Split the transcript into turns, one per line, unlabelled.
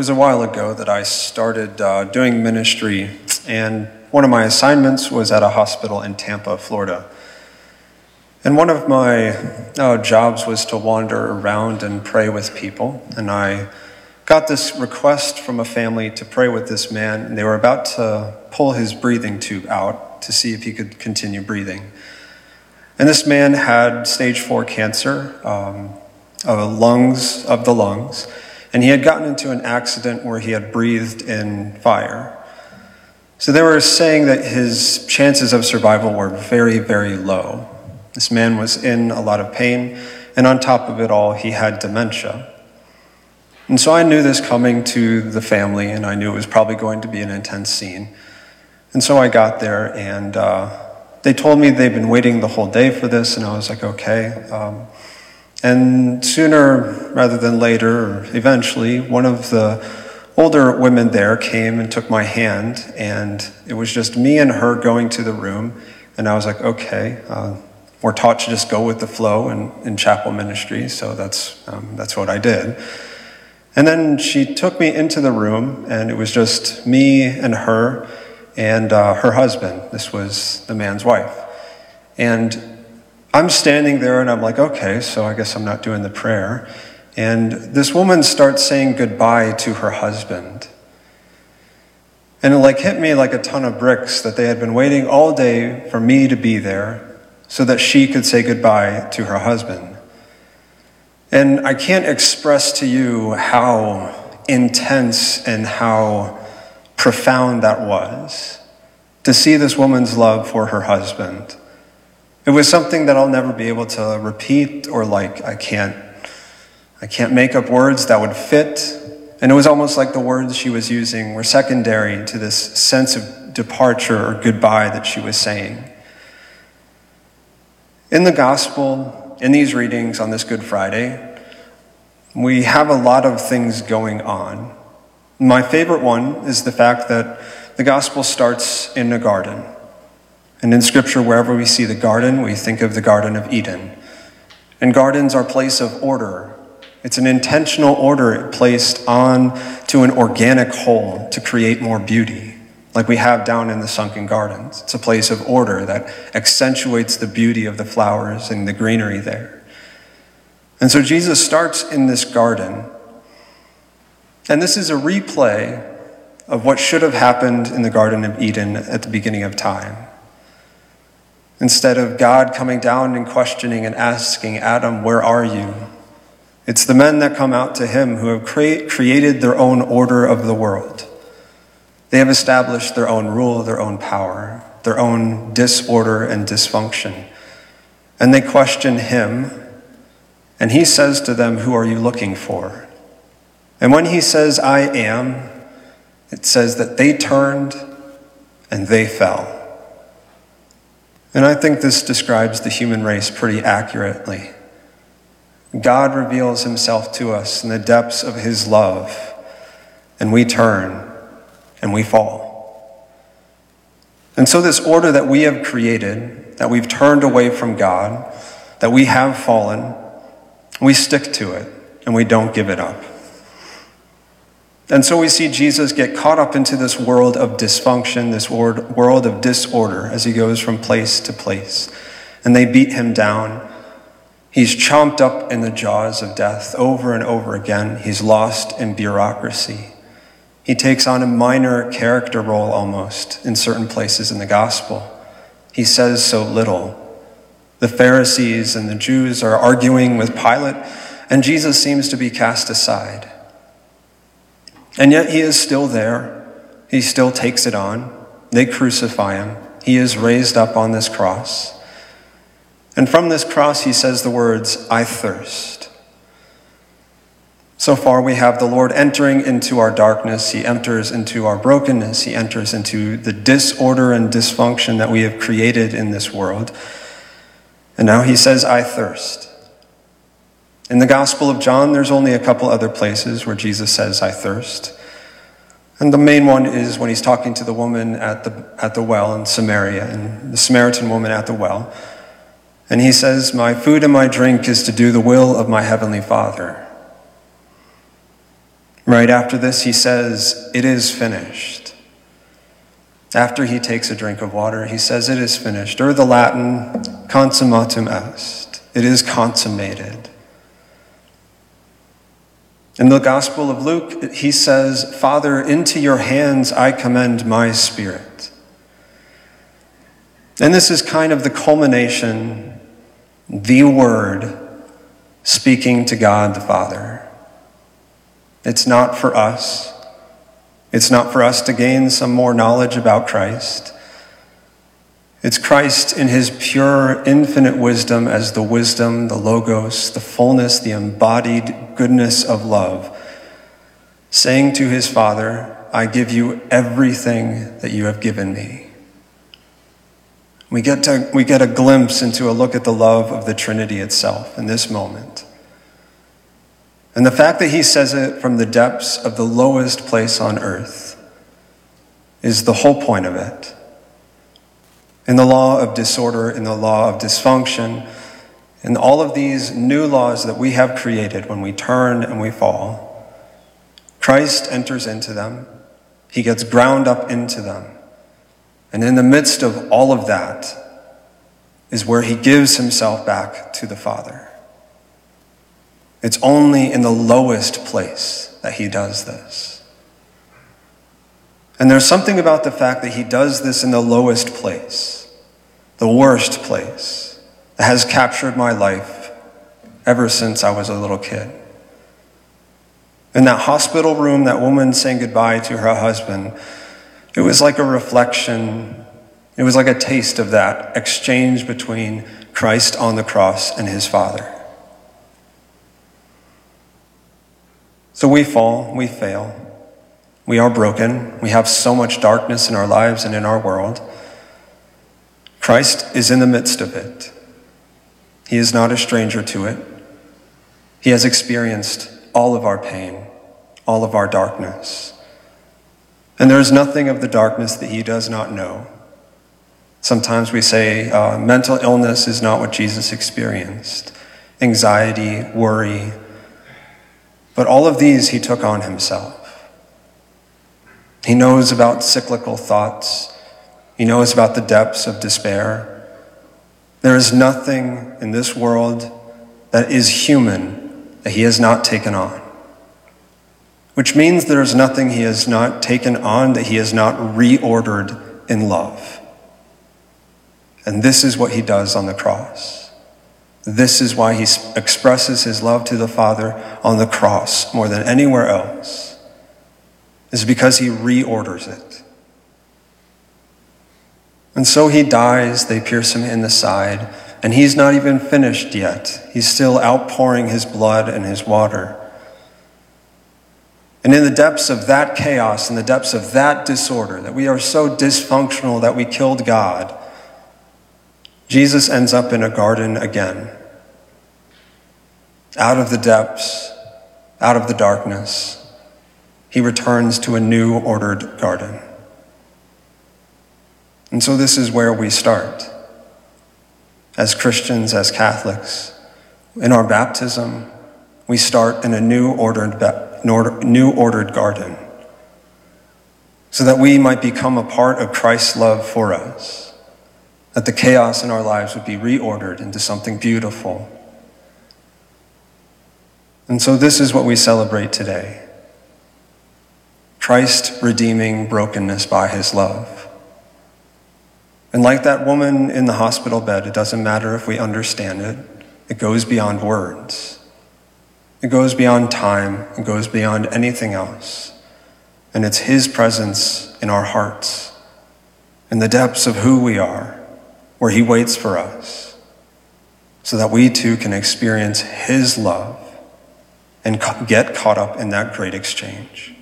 was a while ago that I started uh, doing ministry, and one of my assignments was at a hospital in Tampa, Florida. And one of my uh, jobs was to wander around and pray with people. And I got this request from a family to pray with this man, and they were about to pull his breathing tube out to see if he could continue breathing. And this man had stage four cancer um, of lungs of the lungs and he had gotten into an accident where he had breathed in fire. So they were saying that his chances of survival were very, very low. This man was in a lot of pain, and on top of it all, he had dementia. And so I knew this coming to the family, and I knew it was probably going to be an intense scene. And so I got there, and uh, they told me they'd been waiting the whole day for this, and I was like, okay. Um, and sooner rather than later, eventually, one of the older women there came and took my hand, and it was just me and her going to the room. And I was like, okay, uh, we're taught to just go with the flow in, in chapel ministry, so that's, um, that's what I did. And then she took me into the room, and it was just me and her and uh, her husband. This was the man's wife. And I'm standing there and I'm like, okay, so I guess I'm not doing the prayer. And this woman starts saying goodbye to her husband. And it like hit me like a ton of bricks that they had been waiting all day for me to be there so that she could say goodbye to her husband. And I can't express to you how intense and how profound that was to see this woman's love for her husband. It was something that I'll never be able to repeat or like I can't I can't make up words that would fit. And it was almost like the words she was using were secondary to this sense of departure or goodbye that she was saying. In the gospel, in these readings on this Good Friday, we have a lot of things going on. My favorite one is the fact that the gospel starts in a garden. And in Scripture, wherever we see the garden, we think of the Garden of Eden. And gardens are a place of order. It's an intentional order placed on to an organic whole to create more beauty, like we have down in the sunken gardens. It's a place of order that accentuates the beauty of the flowers and the greenery there. And so Jesus starts in this garden. And this is a replay of what should have happened in the Garden of Eden at the beginning of time. Instead of God coming down and questioning and asking Adam, Where are you? It's the men that come out to him who have created their own order of the world. They have established their own rule, their own power, their own disorder and dysfunction. And they question him, and he says to them, Who are you looking for? And when he says, I am, it says that they turned and they fell. And I think this describes the human race pretty accurately. God reveals himself to us in the depths of his love, and we turn and we fall. And so, this order that we have created, that we've turned away from God, that we have fallen, we stick to it and we don't give it up. And so we see Jesus get caught up into this world of dysfunction, this world of disorder as he goes from place to place. And they beat him down. He's chomped up in the jaws of death over and over again. He's lost in bureaucracy. He takes on a minor character role almost in certain places in the gospel. He says so little. The Pharisees and the Jews are arguing with Pilate, and Jesus seems to be cast aside. And yet he is still there. He still takes it on. They crucify him. He is raised up on this cross. And from this cross, he says the words, I thirst. So far, we have the Lord entering into our darkness. He enters into our brokenness. He enters into the disorder and dysfunction that we have created in this world. And now he says, I thirst. In the Gospel of John, there's only a couple other places where Jesus says, I thirst. And the main one is when he's talking to the woman at the, at the well in Samaria, and the Samaritan woman at the well. And he says, My food and my drink is to do the will of my heavenly Father. Right after this, he says, It is finished. After he takes a drink of water, he says, It is finished, or the Latin, consummatum est. It is consummated. In the Gospel of Luke, he says, Father, into your hands I commend my spirit. And this is kind of the culmination, the Word speaking to God the Father. It's not for us. It's not for us to gain some more knowledge about Christ. It's Christ in his pure, infinite wisdom as the wisdom, the logos, the fullness, the embodied goodness of love, saying to his Father, I give you everything that you have given me. We get, to, we get a glimpse into a look at the love of the Trinity itself in this moment. And the fact that he says it from the depths of the lowest place on earth is the whole point of it. In the law of disorder, in the law of dysfunction, in all of these new laws that we have created when we turn and we fall, Christ enters into them. He gets ground up into them. And in the midst of all of that is where he gives himself back to the Father. It's only in the lowest place that he does this. And there's something about the fact that he does this in the lowest place, the worst place, that has captured my life ever since I was a little kid. In that hospital room, that woman saying goodbye to her husband, it was like a reflection, it was like a taste of that exchange between Christ on the cross and his Father. So we fall, we fail, we are broken, we have so much darkness in our lives and in our world. Christ is in the midst of it. He is not a stranger to it. He has experienced all of our pain, all of our darkness. And there is nothing of the darkness that he does not know. Sometimes we say uh, mental illness is not what Jesus experienced anxiety, worry, but all of these he took on himself. He knows about cyclical thoughts, he knows about the depths of despair. There is nothing in this world that is human that he has not taken on. Which means there is nothing he has not taken on that he has not reordered in love. And this is what he does on the cross. This is why he expresses his love to the Father on the cross more than anywhere else, is because he reorders it. And so he dies, they pierce him in the side, and he's not even finished yet. He's still outpouring his blood and his water. And in the depths of that chaos, in the depths of that disorder, that we are so dysfunctional that we killed God, Jesus ends up in a garden again. Out of the depths, out of the darkness, he returns to a new ordered garden. And so this is where we start. As Christians, as Catholics, in our baptism, we start in a new ordered, new ordered garden so that we might become a part of Christ's love for us that the chaos in our lives would be reordered into something beautiful. And so, this is what we celebrate today Christ redeeming brokenness by his love. And like that woman in the hospital bed, it doesn't matter if we understand it, it goes beyond words. It goes beyond time, it goes beyond anything else. And it's His presence in our hearts, in the depths of who we are where He waits for us so that we too can experience His love and get caught up in that great exchange.